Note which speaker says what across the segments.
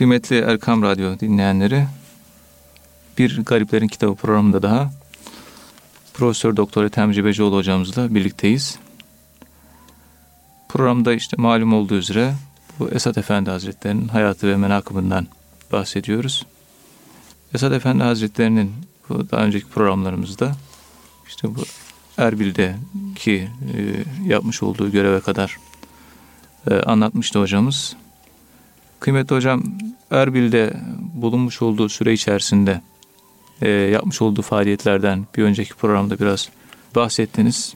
Speaker 1: Kıymetli Erkam Radyo dinleyenleri, bir Gariplerin Kitabı programında daha Profesör Doktor Ethem Cebecioğlu hocamızla birlikteyiz. Programda işte malum olduğu üzere bu Esat Efendi Hazretleri'nin hayatı ve menakıbından bahsediyoruz. Esat Efendi Hazretleri'nin bu daha önceki programlarımızda işte bu Erbil'deki e, yapmış olduğu göreve kadar e, anlatmıştı hocamız. Kıymetli hocam Erbil'de bulunmuş olduğu süre içerisinde e, yapmış olduğu faaliyetlerden bir önceki programda biraz bahsettiniz.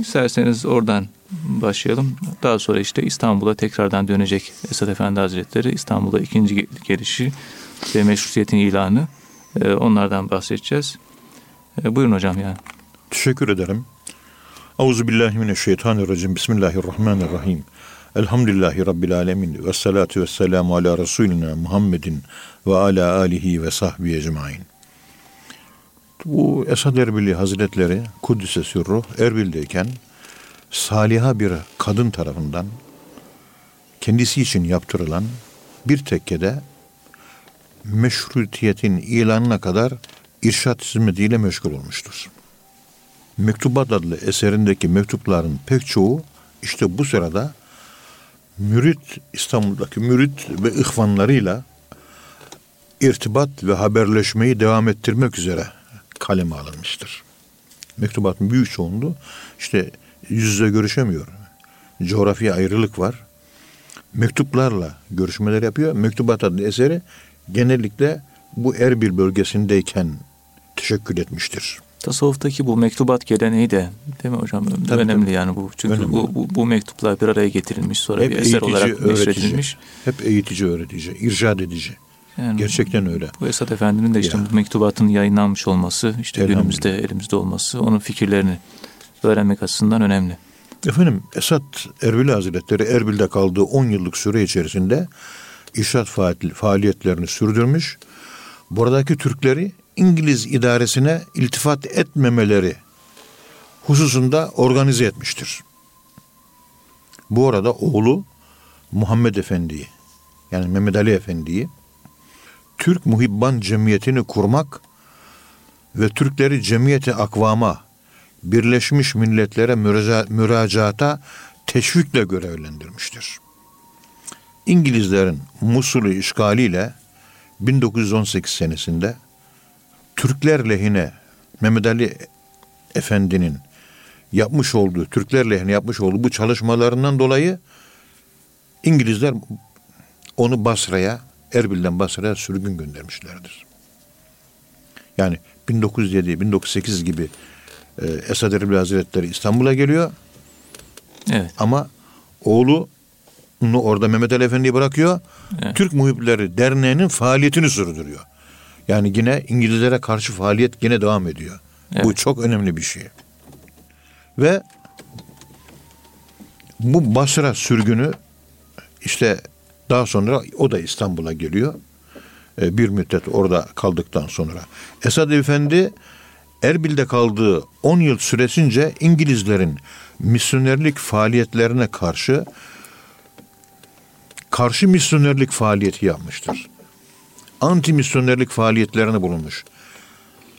Speaker 1: İsterseniz oradan başlayalım. Daha sonra işte İstanbul'a tekrardan dönecek Esad Efendi Hazretleri. İstanbul'a ikinci gelişi ve meşrutiyetin ilanı. E, onlardan bahsedeceğiz. E, buyurun hocam yani.
Speaker 2: Teşekkür ederim. Euzubillahimineşşeytanirracim. Bismillahirrahmanirrahim. Elhamdülillahi Rabbil alemin. Ve salatu ve selamu ala Resulina Muhammedin ve ala alihi ve sahbihi ecmain. Bu Esad Erbili Hazretleri Kudüs'e sürruh Erbil'deyken saliha bir kadın tarafından kendisi için yaptırılan bir tekkede meşrutiyetin ilanına kadar irşat hizmetiyle meşgul olmuştur. Mektubat adlı eserindeki mektupların pek çoğu işte bu sırada mürit İstanbul'daki mürit ve ihvanlarıyla irtibat ve haberleşmeyi devam ettirmek üzere kaleme alınmıştır. Mektubatın büyük çoğunluğu işte yüz yüze görüşemiyor. Coğrafya ayrılık var. Mektuplarla görüşmeler yapıyor. Mektubat adlı eseri genellikle bu Erbil bölgesindeyken teşekkür etmiştir.
Speaker 1: Tasavvuftaki bu mektubat geleneği de değil mi hocam? Tabii, önemli tabii. yani bu. Çünkü bu, bu, bu mektuplar bir araya getirilmiş sonra Hep bir eser olarak neşredilmiş.
Speaker 2: Hep eğitici, öğretici, irşad edici. Yani Gerçekten öyle.
Speaker 1: Bu Esat Efendi'nin de işte ya. bu mektubatın yayınlanmış olması, işte günümüzde elimizde olması, onun fikirlerini öğrenmek açısından önemli.
Speaker 2: Efendim Esat Erbil Hazretleri Erbil'de kaldığı 10 yıllık süre içerisinde irşat faaliyetlerini sürdürmüş. Buradaki Türkleri İngiliz idaresine iltifat etmemeleri hususunda organize etmiştir. Bu arada oğlu Muhammed Efendi'yi yani Mehmet Ali Efendi'yi Türk Muhibban Cemiyeti'ni kurmak ve Türkleri cemiyeti akvama, Birleşmiş Milletler'e müracaata teşvikle görevlendirmiştir. İngilizlerin Musul'u işgaliyle 1918 senesinde Türkler lehine Mehmet Ali Efendi'nin yapmış olduğu, Türkler lehine yapmış olduğu bu çalışmalarından dolayı İngilizler onu Basra'ya, Erbil'den Basra'ya sürgün göndermişlerdir. Yani 1907, 1908 gibi e, Esad Erbil Hazretleri İstanbul'a geliyor. Evet. Ama oğlu onu orada Mehmet Ali Efendi'yi bırakıyor. Evet. Türk Muhipleri Derneği'nin faaliyetini sürdürüyor. Yani yine İngilizlere karşı faaliyet yine devam ediyor. Evet. Bu çok önemli bir şey. Ve bu Basra sürgünü işte daha sonra o da İstanbul'a geliyor. Ee, bir müddet orada kaldıktan sonra. Esad Efendi Erbil'de kaldığı 10 yıl süresince İngilizlerin misyonerlik faaliyetlerine karşı karşı misyonerlik faaliyeti yapmıştır anti misyonerlik faaliyetlerine bulunmuş.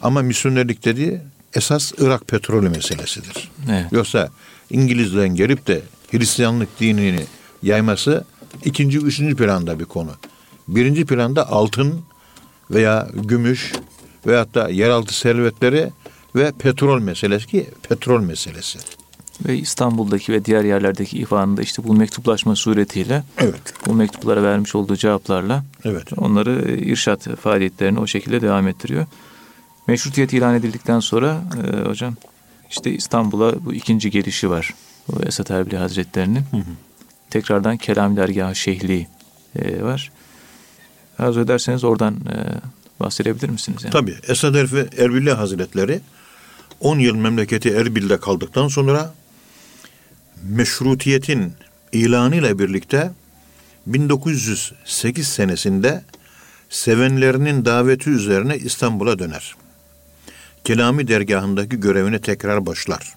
Speaker 2: Ama misyonerlik dediği esas Irak petrolü meselesidir. Evet. Yoksa İngilizlerin gelip de Hristiyanlık dinini yayması ikinci, üçüncü planda bir konu. Birinci planda altın veya gümüş veyahut da yeraltı servetleri ve petrol meselesi ki petrol meselesi
Speaker 1: ve İstanbul'daki ve diğer yerlerdeki ihvanında işte bu mektuplaşma suretiyle evet. bu mektuplara vermiş olduğu cevaplarla evet. onları irşat faaliyetlerini o şekilde devam ettiriyor. Meşrutiyet ilan edildikten sonra e, hocam işte İstanbul'a bu ikinci gelişi var. Bu Esat Erbili Hazretleri'nin. Hı hı. Tekrardan Kelam Dergahı Şehli e, var. Arzu ederseniz oradan e, bahsedebilir misiniz? Yani?
Speaker 2: Tabii. Esad Erbili Hazretleri 10 yıl memleketi Erbil'de kaldıktan sonra meşrutiyetin ilanıyla birlikte 1908 senesinde sevenlerinin daveti üzerine İstanbul'a döner. Kelami dergahındaki görevine tekrar başlar.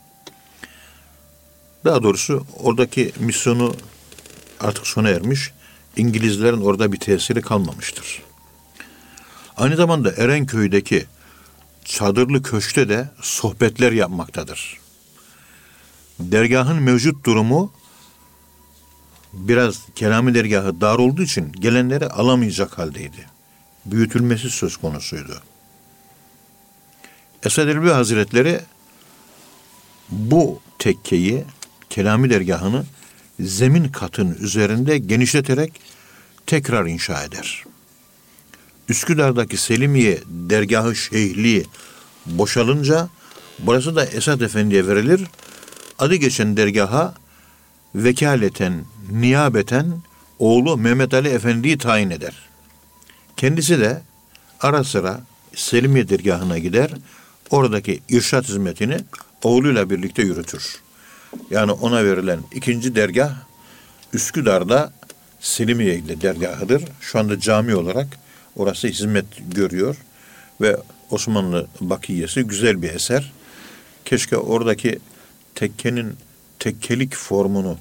Speaker 2: Daha doğrusu oradaki misyonu artık sona ermiş. İngilizlerin orada bir tesiri kalmamıştır. Aynı zamanda Erenköy'deki çadırlı köşkte de sohbetler yapmaktadır. Dergahın mevcut durumu biraz Kelami dergahı dar olduğu için gelenleri alamayacak haldeydi. Büyütülmesi söz konusuydu. Esad Erbil Hazretleri bu tekkeyi, Kelami dergahını zemin katın üzerinde genişleterek tekrar inşa eder. Üsküdar'daki Selimiye dergahı şeyhliği boşalınca burası da Esad Efendi'ye verilir. Adı geçen dergaha vekaleten, niyabeten oğlu Mehmet Ali Efendi'yi tayin eder. Kendisi de ara sıra Selimiye dergahına gider. Oradaki irşat hizmetini oğluyla birlikte yürütür. Yani ona verilen ikinci dergah Üsküdar'da Selimiye dergahıdır. Şu anda cami olarak orası hizmet görüyor ve Osmanlı bakiyesi güzel bir eser. Keşke oradaki tekkenin tekkelik formunu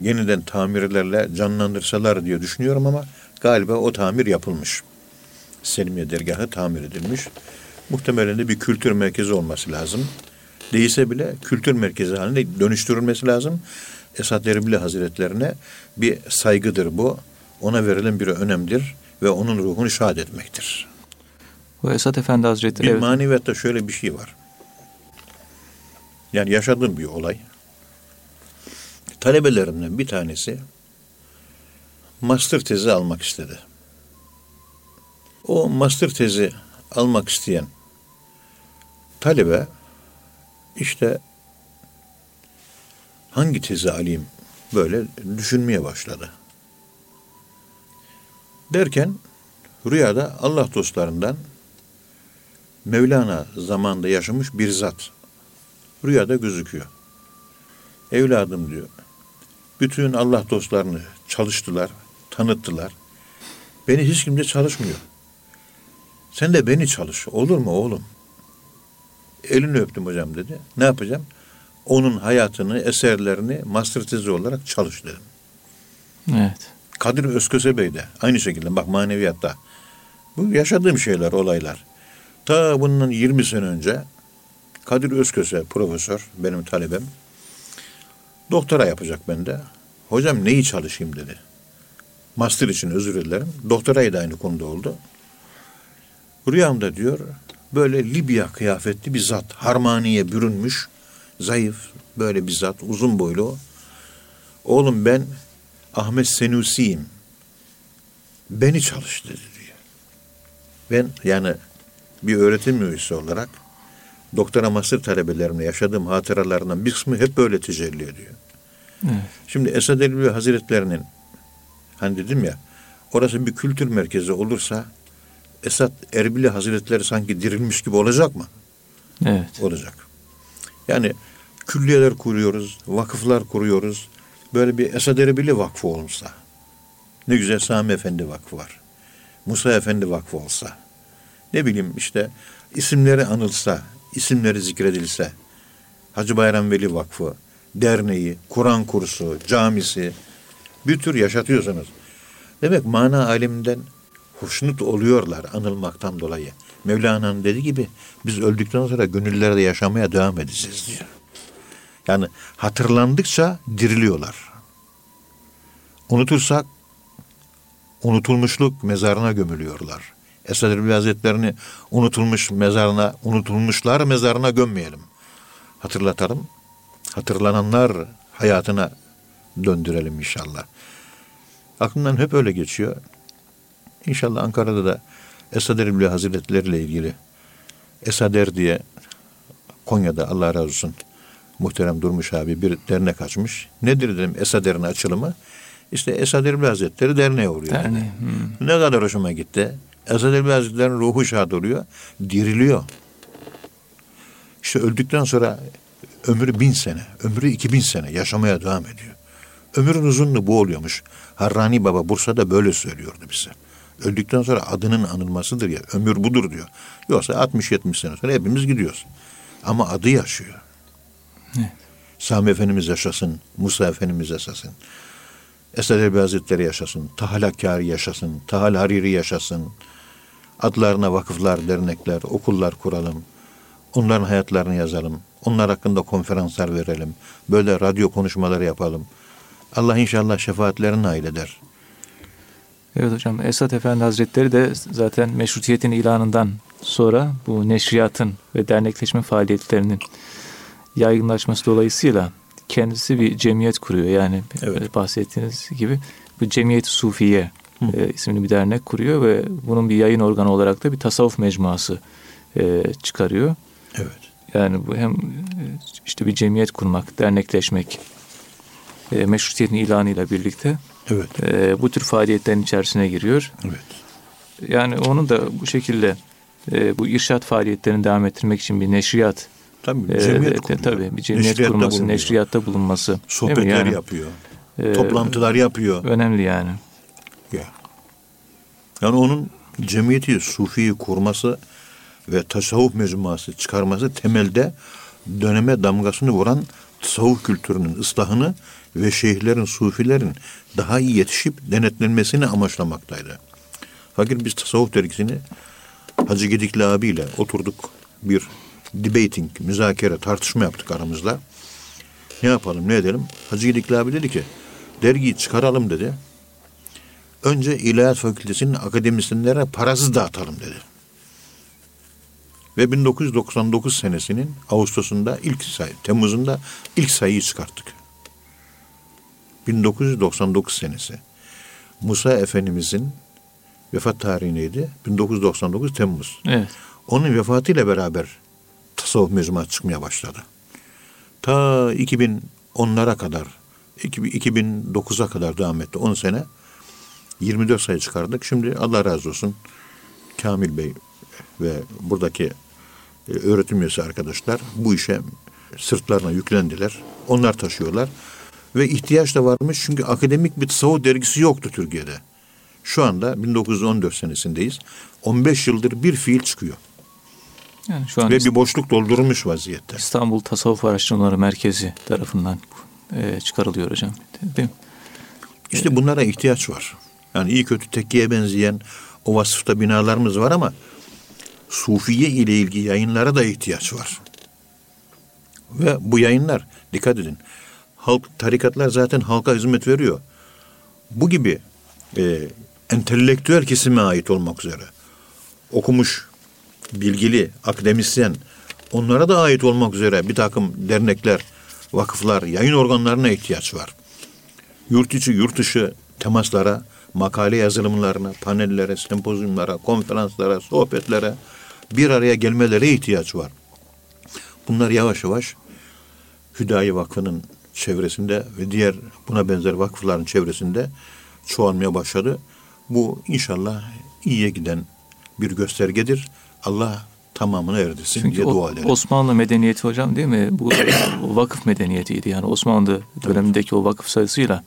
Speaker 2: yeniden tamirlerle canlandırsalar diye düşünüyorum ama galiba o tamir yapılmış. Selimiye dergahı tamir edilmiş. Muhtemelen de bir kültür merkezi olması lazım. Değilse bile kültür merkezi haline dönüştürülmesi lazım. Esad Erbil Hazretlerine bir saygıdır bu. Ona verilen bir önemdir ve onun ruhunu şad etmektir.
Speaker 1: Bu Esat Efendi Hazretleri...
Speaker 2: Bir
Speaker 1: evet.
Speaker 2: maneviyatta şöyle bir şey var. Yani yaşadığım bir olay. Talebelerimden bir tanesi master tezi almak istedi. O master tezi almak isteyen talebe işte hangi tezi alayım böyle düşünmeye başladı. Derken rüyada Allah dostlarından Mevlana zamanında yaşamış bir zat rüyada gözüküyor. Evladım diyor. Bütün Allah dostlarını çalıştılar, tanıttılar. Beni hiç kimse çalışmıyor. Sen de beni çalış. Olur mu oğlum? Elini öptüm hocam dedi. Ne yapacağım? Onun hayatını, eserlerini master tezi olarak çalış dedim.
Speaker 1: Evet.
Speaker 2: Kadir Özköse Bey de aynı şekilde bak maneviyatta. Bu yaşadığım şeyler, olaylar. Ta bundan 20 sene önce Kadir Özköse profesör, benim talebem. Doktora yapacak bende. Hocam neyi çalışayım dedi. Master için özür dilerim. Doktorayı da aynı konuda oldu. Rüyamda diyor böyle Libya kıyafetli bir zat. Harmaniye bürünmüş. Zayıf böyle bir zat. Uzun boylu. Oğlum ben Ahmet Senusi'yim. Beni çalış dedi diyor. Ben yani bir öğretim üyesi olarak doktora master talebelerimle yaşadığım hatıralarından bir kısmı hep böyle tecelli ediyor.
Speaker 1: Evet.
Speaker 2: Şimdi Esad Erbil Hazretlerinin hani dedim ya orası bir kültür merkezi olursa Esad Erbil Hazretleri sanki dirilmiş gibi olacak mı?
Speaker 1: Evet.
Speaker 2: Olacak. Yani külliyeler kuruyoruz, vakıflar kuruyoruz. Böyle bir Esad Erbili Vakfı olsa. Ne güzel Sami Efendi Vakfı var. Musa Efendi Vakfı olsa. Ne bileyim işte isimleri anılsa, isimleri zikredilse. Hacı Bayram Veli Vakfı, derneği, Kur'an kursu, camisi bir tür yaşatıyorsunuz. Demek mana aleminden hoşnut oluyorlar anılmaktan dolayı. Mevlana'nın dediği gibi biz öldükten sonra gönüllerde yaşamaya devam edeceğiz diyor. Yani hatırlandıkça diriliyorlar. Unutursak unutulmuşluk mezarına gömülüyorlar. Esad Erbil Hazretlerini unutulmuş mezarına, unutulmuşlar mezarına gömmeyelim. Hatırlatalım. Hatırlananlar hayatına döndürelim inşallah. Aklımdan hep öyle geçiyor. İnşallah Ankara'da da Esad Erbil Hazretleri ile ilgili Esader diye Konya'da Allah razı olsun muhterem Durmuş abi bir dernek açmış. Nedir dedim Esader'in açılımı? İşte Esad Erbil Hazretleri derneğe uğruyor.
Speaker 1: Derneği.
Speaker 2: Ne kadar hoşuma gitti. Esad Erbil Hazretleri'nin ruhu şad oluyor. Diriliyor. İşte öldükten sonra ömrü bin sene, ömrü iki bin sene yaşamaya devam ediyor. Ömrün uzunluğu bu oluyormuş. Harrani Baba Bursa'da böyle söylüyordu bize. Öldükten sonra adının anılmasıdır ya, ömür budur diyor. Yoksa 60-70 sene sonra hepimiz gidiyoruz. Ama adı yaşıyor.
Speaker 1: Evet.
Speaker 2: Sami Efendimiz yaşasın, Musa Efendimiz yaşasın. Esad Erbil Hazretleri yaşasın, Tahal Hakkari yaşasın, Tahal Hariri yaşasın. Adlarına vakıflar, dernekler, okullar kuralım. Onların hayatlarını yazalım. Onlar hakkında konferanslar verelim. Böyle radyo konuşmaları yapalım. Allah inşallah şefaatlerini nail eder.
Speaker 1: Evet hocam Esat Efendi Hazretleri de zaten meşrutiyetin ilanından sonra bu neşriyatın ve dernekleşme faaliyetlerinin yaygınlaşması dolayısıyla kendisi bir cemiyet kuruyor. Yani
Speaker 2: Evet.
Speaker 1: bahsettiğiniz gibi bu Cemiyet Sufiye e, isimli bir dernek kuruyor ve bunun bir yayın organı olarak da bir tasavvuf mecmuası e, çıkarıyor.
Speaker 2: Evet.
Speaker 1: Yani bu hem e, işte bir cemiyet kurmak, dernekleşmek, e, meşrutiyetin ilanıyla birlikte
Speaker 2: Evet.
Speaker 1: e, bu tür faaliyetlerin içerisine giriyor.
Speaker 2: Evet.
Speaker 1: Yani onu da bu şekilde e, bu irşat faaliyetlerini devam ettirmek için bir neşriyat,
Speaker 2: Tabii
Speaker 1: e,
Speaker 2: cemiyet kuruyor.
Speaker 1: tabii bir cemiyet
Speaker 2: Neşriyatta
Speaker 1: kurması,
Speaker 2: bulunuyor.
Speaker 1: neşriyatta bulunması?
Speaker 2: Sohbetler
Speaker 1: Yani,
Speaker 2: yapıyor.
Speaker 1: e,
Speaker 2: Toplantılar yapıyor.
Speaker 1: önemli yani.
Speaker 2: Ya. Yani onun cemiyeti sufiyi kurması ve tasavvuf mecmuası çıkarması temelde döneme damgasını vuran tasavvuf kültürünün ıslahını ve şeyhlerin, sufilerin daha iyi yetişip denetlenmesini amaçlamaktaydı. Fakat biz tasavvuf dergisini Hacı Gedikli abiyle oturduk bir debating, müzakere, tartışma yaptık aramızda. Ne yapalım, ne edelim? Hacı Gedikli abi dedi ki, dergiyi çıkaralım dedi. Önce İlahiyat Fakültesi'nin akademisyenlere parasız dağıtalım dedi. Ve 1999 senesinin Ağustos'unda ilk sayı, Temmuz'unda ilk sayıyı çıkarttık. 1999 senesi. Musa Efendimizin vefat tarihi neydi? 1999 Temmuz.
Speaker 1: Evet.
Speaker 2: Onun vefatıyla beraber tasavvuf mecmuası çıkmaya başladı. Ta 2010'lara kadar, 2009'a kadar devam etti. 10 sene 24 sayı çıkardık. Şimdi Allah razı olsun Kamil Bey ve buradaki e, öğretim üyesi arkadaşlar bu işe sırtlarına yüklendiler. Onlar taşıyorlar. Ve ihtiyaç da varmış çünkü akademik bir tasavvuf dergisi yoktu Türkiye'de. Şu anda 1914 senesindeyiz. 15 yıldır bir fiil çıkıyor.
Speaker 1: Yani şu an
Speaker 2: Ve bir boşluk doldurulmuş vaziyette.
Speaker 1: İstanbul Tasavvuf Araştırmaları Merkezi tarafından e, çıkarılıyor hocam. Değil mi?
Speaker 2: İşte bunlara ihtiyaç var. Yani iyi kötü tekkiye benzeyen o vasıfta binalarımız var ama Sufiye ile ilgili yayınlara da ihtiyaç var. Ve bu yayınlar dikkat edin. Halk tarikatlar zaten halka hizmet veriyor. Bu gibi e, entelektüel kesime ait olmak üzere okumuş, bilgili, akademisyen onlara da ait olmak üzere bir takım dernekler, vakıflar, yayın organlarına ihtiyaç var. Yurt içi, yurt dışı temaslara, makale yazılımlarına, panellere, sempozyumlara, konferanslara, sohbetlere bir araya gelmelere ihtiyaç var. Bunlar yavaş yavaş Hüdayi Vakfı'nın çevresinde ve diğer buna benzer vakıfların çevresinde çoğalmaya başladı. Bu inşallah iyiye giden bir göstergedir. Allah tamamını erdirsin
Speaker 1: Çünkü
Speaker 2: diye dua edelim.
Speaker 1: Osmanlı medeniyeti hocam değil mi? Bu vakıf medeniyetiydi. Yani Osmanlı dönemindeki o vakıf sayısıyla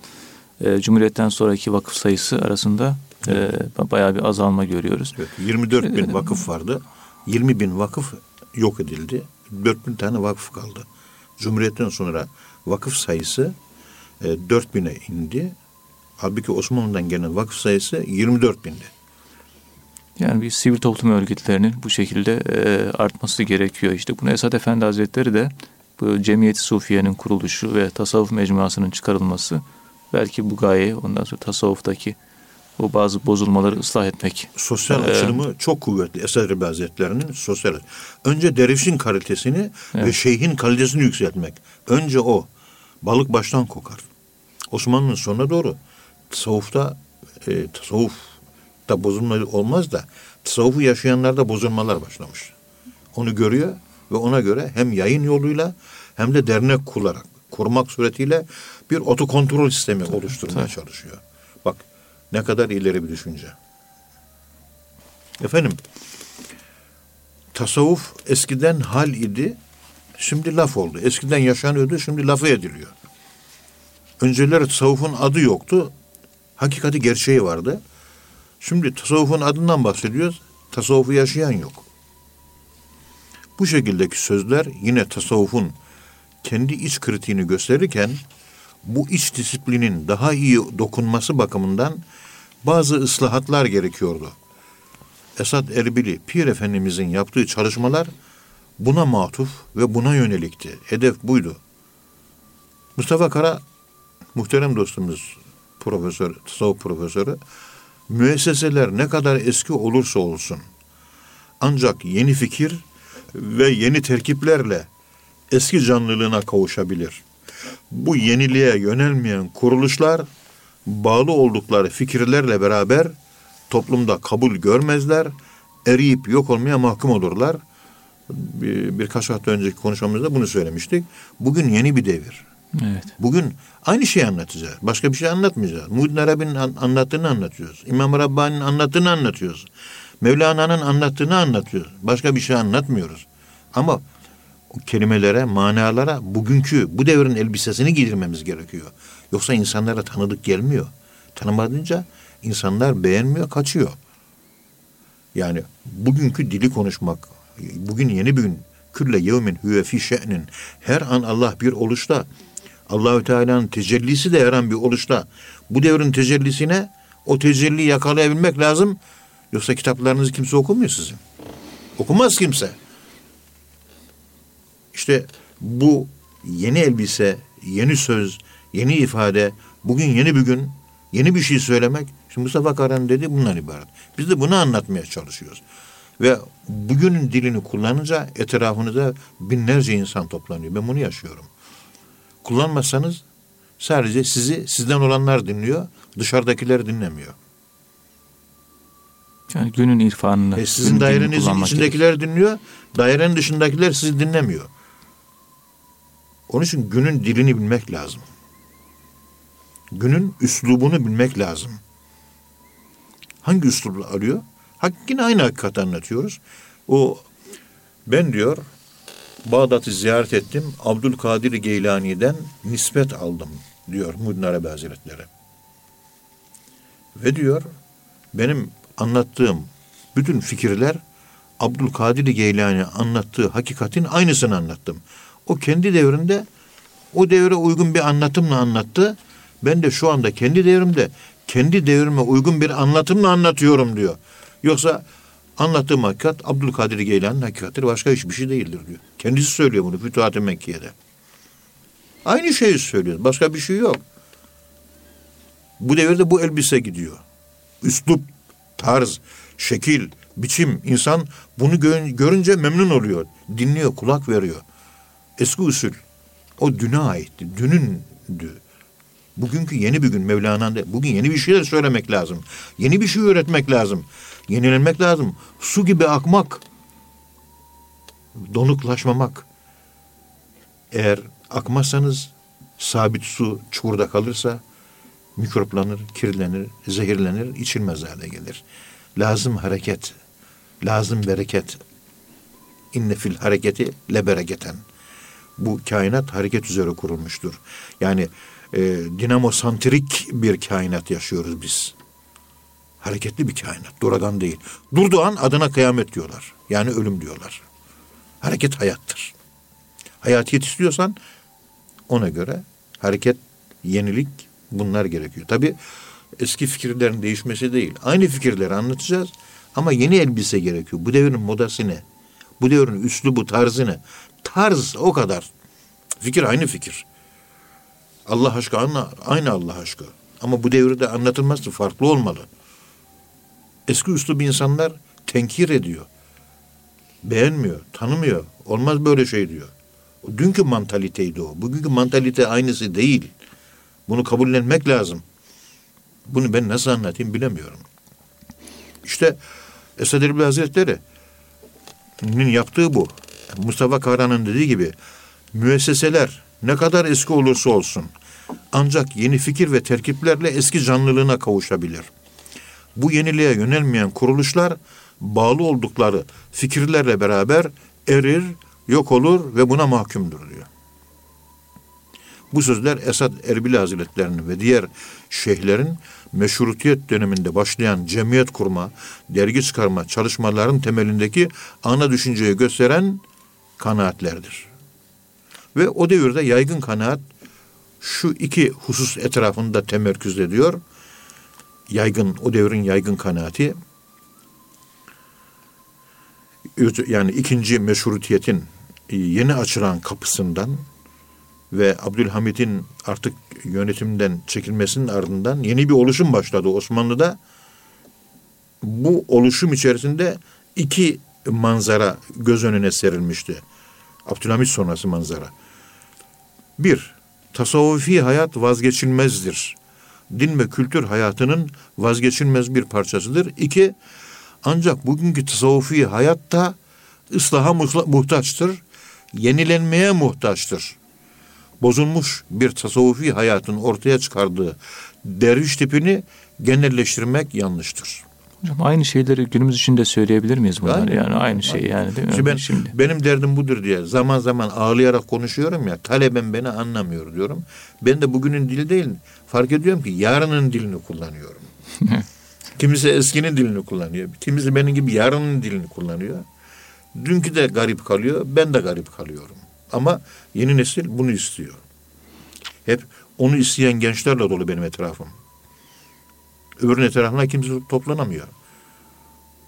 Speaker 1: e, Cumhuriyet'ten sonraki vakıf sayısı arasında e, bayağı bir azalma görüyoruz.
Speaker 2: Evet, 24 bin vakıf vardı. 20 bin vakıf yok edildi. 4 bin tane vakıf kaldı. Cumhuriyetten sonra vakıf sayısı e, 4 bine indi. Halbuki Osmanlı'dan gelen vakıf sayısı 24 bindi.
Speaker 1: Yani bir sivil toplum örgütlerinin bu şekilde e, artması gerekiyor. İşte bunu Esad Efendi Hazretleri de bu Cemiyeti Sufiye'nin kuruluşu ve tasavvuf mecmuasının çıkarılması belki bu gayeyi ondan sonra tasavvuftaki o bazı bozulmaları ıslah etmek.
Speaker 2: Sosyal
Speaker 1: Ee,
Speaker 2: açılımı çok kuvvetli Esad Erbil Hazretleri'nin sosyal. Önce dervişin kalitesini ve
Speaker 1: Evet.
Speaker 2: şeyhin kalitesini yükseltmek. Önce o. Balık baştan kokar. Osmanlı'nın sonuna doğru tasavvufta e, tasavvufta bozulma olmaz da tasavvufu yaşayanlarda bozulmalar başlamış. Onu görüyor ve ona göre hem yayın yoluyla hem de dernek kurarak, kurmak suretiyle bir otokontrol sistemi oluşturmaya çalışıyor. Bak ne kadar ileri bir düşünce. Efendim, tasavvuf eskiden hal idi, şimdi laf oldu. Eskiden yaşanıyordu, şimdi lafı ediliyor. Önceleri tasavvufun adı yoktu, hakikati gerçeği vardı. Şimdi tasavvufun adından bahsediyoruz, tasavvufu yaşayan yok. Bu şekildeki sözler yine tasavvufun kendi iç kritiğini gösterirken bu iç disiplinin daha iyi dokunması bakımından bazı ıslahatlar gerekiyordu. Esad Erbili, Pir Efendimizin yaptığı çalışmalar buna matuf ve buna yönelikti. Hedef buydu. Mustafa Kara, muhterem dostumuz, profesör, tasavvuf profesörü, müesseseler ne kadar eski olursa olsun, ancak yeni fikir ve yeni terkiplerle eski canlılığına kavuşabilir. Bu yeniliğe yönelmeyen kuruluşlar bağlı oldukları fikirlerle beraber toplumda kabul görmezler, eriyip yok olmaya mahkum olurlar. Bir, birkaç hafta önceki konuşmamızda bunu söylemiştik. Bugün yeni bir devir.
Speaker 1: Evet.
Speaker 2: Bugün aynı şeyi anlatacağız. Başka bir şey anlatmayacağız. Muhyiddin Arabi'nin an- anlattığını anlatıyoruz. İmam Rabbani'nin anlattığını anlatıyoruz. Mevlana'nın anlattığını anlatıyoruz. Başka bir şey anlatmıyoruz. Ama kelimelere, manalara bugünkü bu devrin elbisesini giydirmemiz gerekiyor. Yoksa insanlara tanıdık gelmiyor. Tanımadınca insanlar beğenmiyor, kaçıyor. Yani bugünkü dili konuşmak, bugün yeni bir gün, külle yevmin huve fi şe'nin, her an Allah bir oluşta, Allahü Teala'nın tecellisi de her an bir oluşta. Bu devrin tecellisine o tecelliyi yakalayabilmek lazım. Yoksa kitaplarınızı kimse okumuyor sizin. Okumaz kimse. İşte bu yeni elbise, yeni söz, yeni ifade, bugün yeni bir gün, yeni bir şey söylemek. Şimdi Mustafa Karan dedi bundan ibaret. Biz de bunu anlatmaya çalışıyoruz. Ve bugünün dilini kullanınca etrafınıza binlerce insan toplanıyor. Ben bunu yaşıyorum. Kullanmazsanız sadece sizi sizden olanlar dinliyor, dışarıdakiler dinlemiyor.
Speaker 1: Yani günün irfanını.
Speaker 2: E sizin dairenizin içindekiler dinliyor, dairenin dışındakiler sizi dinlemiyor. Onun için günün dilini bilmek lazım. Günün üslubunu bilmek lazım. Hangi üslubla arıyor? Hak, yine aynı hakikati anlatıyoruz. O ben diyor Bağdat'ı ziyaret ettim. Abdülkadir Geylani'den nispet aldım diyor Muhyiddin Arabi Hazretleri. Ve diyor benim anlattığım bütün fikirler Abdülkadir Geylani anlattığı hakikatin aynısını anlattım. O kendi devrinde o devre uygun bir anlatımla anlattı. Ben de şu anda kendi devrimde kendi devrime uygun bir anlatımla anlatıyorum diyor. Yoksa anlattığım hakikat Abdülkadir Geylani'nin hakikatidir başka hiçbir şey değildir diyor. Kendisi söylüyor bunu Fütuhat-ı Mekke'de. Aynı şeyi söylüyor. Başka bir şey yok. Bu devirde bu elbise gidiyor. Üslup, tarz, şekil, biçim. insan bunu gö- görünce memnun oluyor. Dinliyor, kulak veriyor. Eski usul. O düne aitti. Dünündü. Bugünkü yeni bir gün Mevlana'da. Bugün yeni bir şeyler söylemek lazım. Yeni bir şey öğretmek lazım. Yenilenmek lazım. Su gibi akmak. Donuklaşmamak. Eğer akmazsanız sabit su çukurda kalırsa mikroplanır, kirlenir, zehirlenir, içilmez hale gelir. Lazım hareket, lazım bereket. İnne fil hareketi le bereketen. Bu kainat hareket üzere kurulmuştur. Yani e, dinamosantrik bir kainat yaşıyoruz biz. Hareketli bir kainat, duradan değil. Durduğu an adına kıyamet diyorlar. Yani ölüm diyorlar. Hareket hayattır. Hayatiyet istiyorsan ona göre hareket, yenilik bunlar gerekiyor. Tabi eski fikirlerin değişmesi değil. Aynı fikirleri anlatacağız ama yeni elbise gerekiyor. Bu devrin modası ne? Bu devrin üslubu, tarzı ne? Tarz o kadar. Fikir aynı fikir. Allah aşkı aynı, Allah aşkı. Ama bu devirde anlatılması farklı olmalı. Eski üslub insanlar tenkir ediyor. Beğenmiyor, tanımıyor. Olmaz böyle şey diyor. Dünkü mantaliteydi o. Bugünkü mantalite aynısı değil. Bunu kabullenmek lazım. Bunu ben nasıl anlatayım bilemiyorum. İşte Esad Erbil Hazretleri'nin yaptığı bu. Mustafa Kahraman'ın dediği gibi müesseseler ne kadar eski olursa olsun ancak yeni fikir ve terkiplerle eski canlılığına kavuşabilir. Bu yeniliğe yönelmeyen kuruluşlar bağlı oldukları fikirlerle beraber erir, yok olur ve buna mahkumdur diyor. Bu sözler Esad Erbil Hazretlerinin ve diğer şeyhlerin meşrutiyet döneminde başlayan cemiyet kurma, dergi çıkarma çalışmaların temelindeki ana düşünceyi gösteren kanaatlerdir. Ve o devirde yaygın kanaat şu iki husus etrafında temerküz ediyor. Yaygın, o devrin yaygın kanaati yani ikinci meşrutiyetin yeni açılan kapısından ve Abdülhamid'in artık yönetimden çekilmesinin ardından yeni bir oluşum başladı Osmanlı'da. Bu oluşum içerisinde iki manzara göz önüne serilmişti. Abdülhamit sonrası manzara. Bir, tasavvufi hayat vazgeçilmezdir. Din ve kültür hayatının vazgeçilmez bir parçasıdır. İki, ancak bugünkü tasavvufi hayatta ıslaha muhtaçtır, yenilenmeye muhtaçtır. Bozulmuş bir tasavvufi hayatın ortaya çıkardığı derviş tipini genelleştirmek yanlıştır.
Speaker 1: Hocam aynı şeyleri günümüz için de söyleyebilir miyiz bunlar?
Speaker 2: Aynen.
Speaker 1: Yani aynı şey yani değil mi?
Speaker 2: Şimdi ben,
Speaker 1: Şimdi.
Speaker 2: Benim derdim budur diye zaman zaman ağlayarak konuşuyorum ya talebem beni anlamıyor diyorum. Ben de bugünün dili değil fark ediyorum ki yarının dilini kullanıyorum. Kimisi eskinin dilini kullanıyor. Kimisi benim gibi yarının dilini kullanıyor. Dünkü de garip kalıyor, ben de garip kalıyorum. Ama yeni nesil bunu istiyor. Hep onu isteyen gençlerle dolu benim etrafım. Öbürünün etrafına kimse toplanamıyor.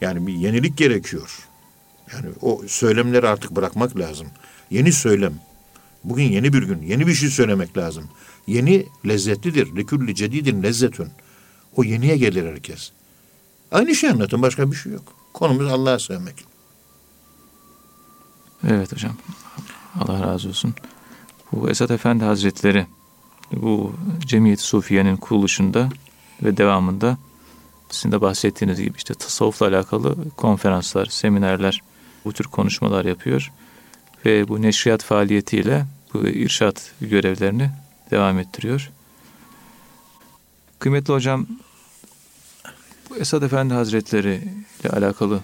Speaker 2: Yani bir yenilik gerekiyor. Yani o söylemleri artık bırakmak lazım. Yeni söylem. Bugün yeni bir gün, yeni bir şey söylemek lazım. Yeni lezzetlidir. Likülli cedidin lezzetün. O yeniye gelir herkes. Aynı şey anlatın, başka bir şey yok. Konumuz Allah'a sevmek.
Speaker 1: Evet hocam. Allah razı olsun. Bu Esat Efendi Hazretleri bu Cemiyet Sufiye'nin kuruluşunda ve devamında sizin de bahsettiğiniz gibi işte tasavvufla alakalı konferanslar, seminerler, bu tür konuşmalar yapıyor. Ve bu neşriyat faaliyetiyle bu irşat görevlerini devam ettiriyor. Kıymetli hocam, Esad Efendi Hazretleri ile alakalı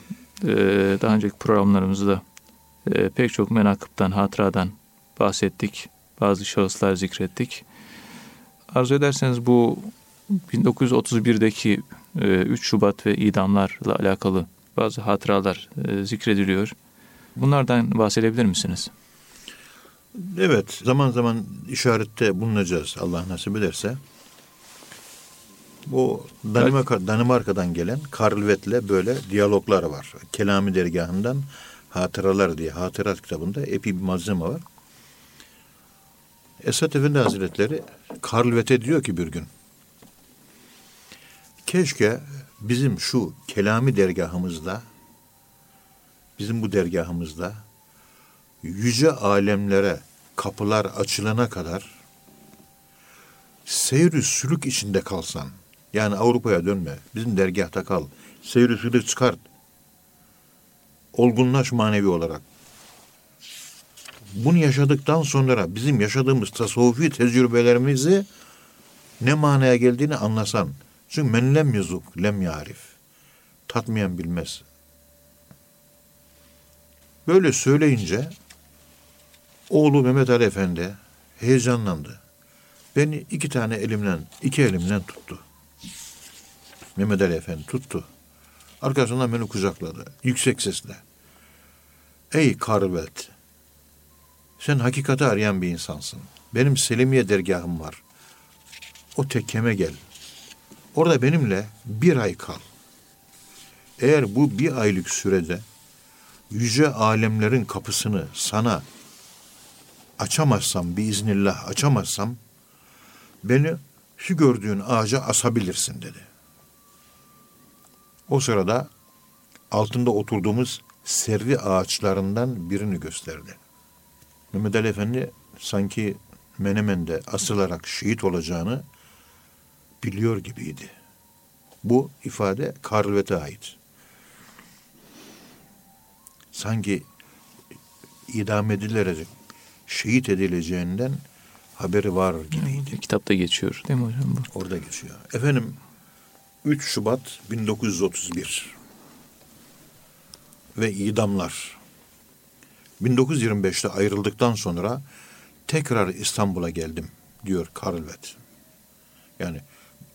Speaker 1: daha önceki programlarımızda pek çok menakıptan, hatıradan bahsettik. Bazı şahıslar zikrettik. Arzu ederseniz bu 1931'deki 3 Şubat ve idamlarla alakalı bazı hatıralar zikrediliyor. Bunlardan bahsedebilir misiniz?
Speaker 2: Evet, zaman zaman işarette bulunacağız Allah nasip ederse. Bu Danimarka, Danimarka'dan gelen Karlvet'le böyle diyaloglar var. Kelami dergahından Hatıralar diye hatırat kitabında epi bir malzeme var. Esat Efendi Hazretleri Karlvet'e diyor ki bir gün keşke bizim şu kelami dergahımızda bizim bu dergahımızda yüce alemlere kapılar açılana kadar seyri sülük içinde kalsan yani Avrupa'ya dönme bizim dergahta kal seyri sülük çıkart olgunlaş manevi olarak. Bunu yaşadıktan sonra bizim yaşadığımız tasavvufi tecrübelerimizi ne manaya geldiğini anlasan. Çünkü men lem yuzuk lem yarif. Tatmayan bilmez. Böyle söyleyince oğlu Mehmet Ali Efendi heyecanlandı. Beni iki tane elimden, iki elimden tuttu. Mehmet Ali Efendi tuttu. Arkasından beni kucakladı. Yüksek sesle. Ey Karvet! Sen hakikati arayan bir insansın. Benim Selimiye dergahım var. O tekkeme gel. Orada benimle bir ay kal. Eğer bu bir aylık sürede yüce alemlerin kapısını sana açamazsam, biiznillah açamazsam, beni şu gördüğün ağaca asabilirsin dedi. O sırada altında oturduğumuz servi ağaçlarından birini gösterdi. Mehmet Ali Efendi sanki Menemen'de asılarak şehit olacağını biliyor gibiydi. Bu ifade Karlvet'e ait. Sanki idam edilerek şehit edileceğinden haberi var gibiydi.
Speaker 1: Kitapta geçiyor değil mi hocam bu?
Speaker 2: Orada geçiyor. Efendim 3 Şubat 1931 ve idamlar. 1925'te ayrıldıktan sonra tekrar İstanbul'a geldim diyor Karlvet. Yani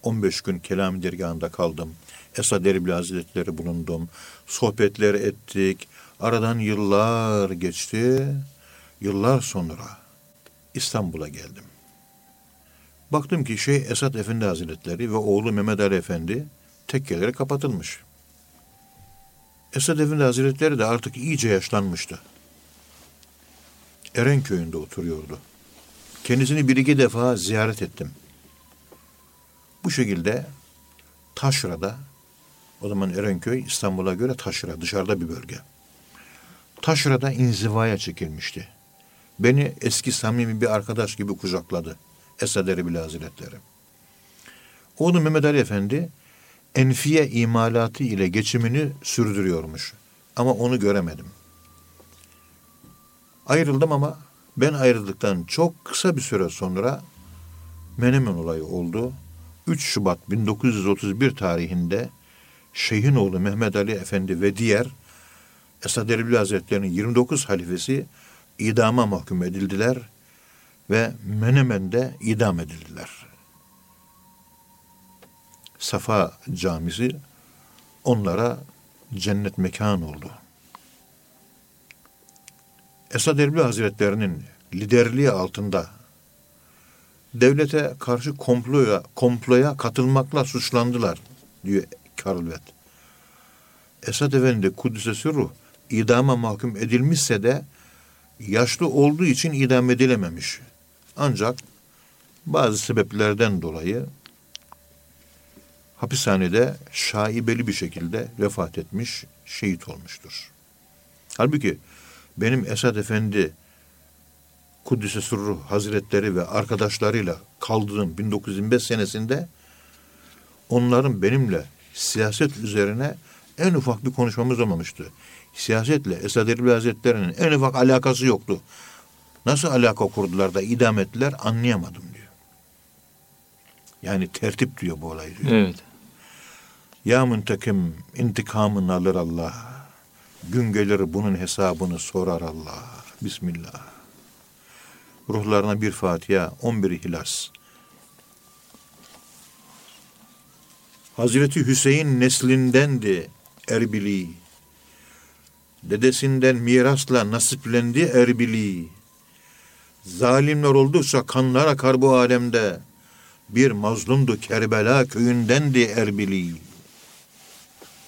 Speaker 2: 15 gün Kelami dergahında kaldım. Esad Erbil Hazretleri bulundum. Sohbetler ettik. Aradan yıllar geçti. Yıllar sonra İstanbul'a geldim. Baktım ki Şeyh Esat Efendi Hazretleri ve oğlu Mehmet Ali Efendi tekkeleri kapatılmış. Esat Efendi Hazretleri de artık iyice yaşlanmıştı. Erenköy'ünde oturuyordu. Kendisini bir iki defa ziyaret ettim. Bu şekilde Taşra'da, o zaman Erenköy İstanbul'a göre Taşra, dışarıda bir bölge. Taşra'da inzivaya çekilmişti. Beni eski samimi bir arkadaş gibi kucakladı. Esad Erbil Hazretleri. Oğlu Mehmet Ali Efendi enfiye imalatı ile geçimini sürdürüyormuş. Ama onu göremedim. Ayrıldım ama ben ayrıldıktan çok kısa bir süre sonra Menemen olayı oldu. 3 Şubat 1931 tarihinde Şeyhin oğlu Mehmet Ali Efendi ve diğer Esad Erbil Hazretleri'nin 29 halifesi idama mahkum edildiler ve Menemen'de idam edildiler. Safa Camisi onlara cennet mekan oldu. Esad Erbil Hazretlerinin liderliği altında devlete karşı komploya, komploya katılmakla suçlandılar diyor Karlvet. Esad Efendi Kudüs'e sürruh idama mahkum edilmişse de yaşlı olduğu için idam edilememiş. Ancak bazı sebeplerden dolayı hapishanede şaibeli bir şekilde vefat etmiş, şehit olmuştur. Halbuki benim Esad Efendi Kudüs'e Sürruh Hazretleri ve arkadaşlarıyla kaldığım 1925 senesinde onların benimle siyaset üzerine en ufak bir konuşmamız olmamıştı. Siyasetle Esad Erbil Hazretleri'nin en ufak alakası yoktu. Nasıl alaka kurdular da idam ettiler anlayamadım diyor. Yani tertip diyor bu olay diyor.
Speaker 1: Evet.
Speaker 2: Ya müntekim intikamını alır Allah. Gün gelir bunun hesabını sorar Allah. Bismillah. Ruhlarına bir Fatiha, on bir İhlas. Hazreti Hüseyin neslindendi Erbili. Dedesinden mirasla nasiplendi Erbili. Zalimler oldukça kanlar akar bu alemde. Bir mazlumdu Kerbela köyündendi Erbili.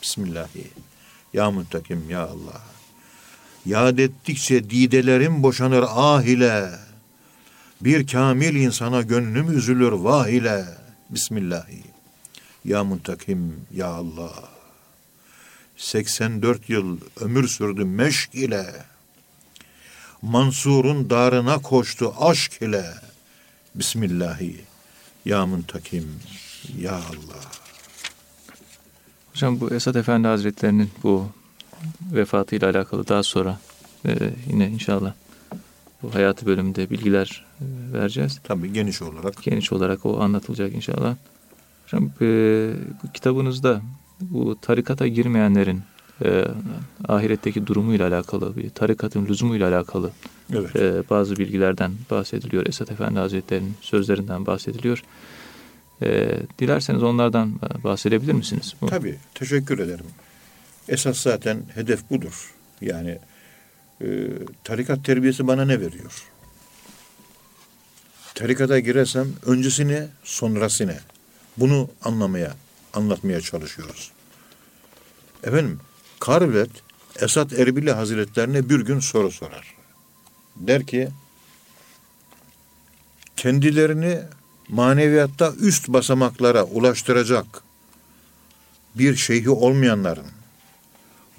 Speaker 2: Bismillahi. Ya muntakim ya Allah. Yad ettikçe didelerim boşanır ah ile. Bir kamil insana gönlüm üzülür vah ile. Bismillahi. Ya muntakim ya Allah. 84 yıl ömür sürdü meşk ile. Mansur'un darına koştu aşk ile. Bismillahi. Ya muntakim ya Allah.
Speaker 1: Hocam bu Esad Efendi Hazretlerinin bu vefatıyla alakalı daha sonra e, yine inşallah bu hayatı bölümünde bilgiler e, vereceğiz.
Speaker 2: Tabii geniş olarak.
Speaker 1: Geniş olarak o anlatılacak inşallah. Hocam e, bu kitabınızda bu tarikata girmeyenlerin e, ahiretteki durumuyla alakalı, bir tarikatın lüzumuyla alakalı
Speaker 2: Evet.
Speaker 1: e, bazı bilgilerden bahsediliyor. Esat Efendi Hazretleri'nin sözlerinden bahsediliyor. E, dilerseniz onlardan bahsedebilir misiniz? Bu,
Speaker 2: Tabii, teşekkür ederim. Esas zaten hedef budur. Yani e, tarikat terbiyesi bana ne veriyor? Tarikata girersem öncesini, sonrasını bunu anlamaya, anlatmaya çalışıyoruz. Efendim, Karvet Esat Erbili Hazretlerine bir gün soru sorar. Der ki, kendilerini maneviyatta üst basamaklara ulaştıracak bir şeyhi olmayanların,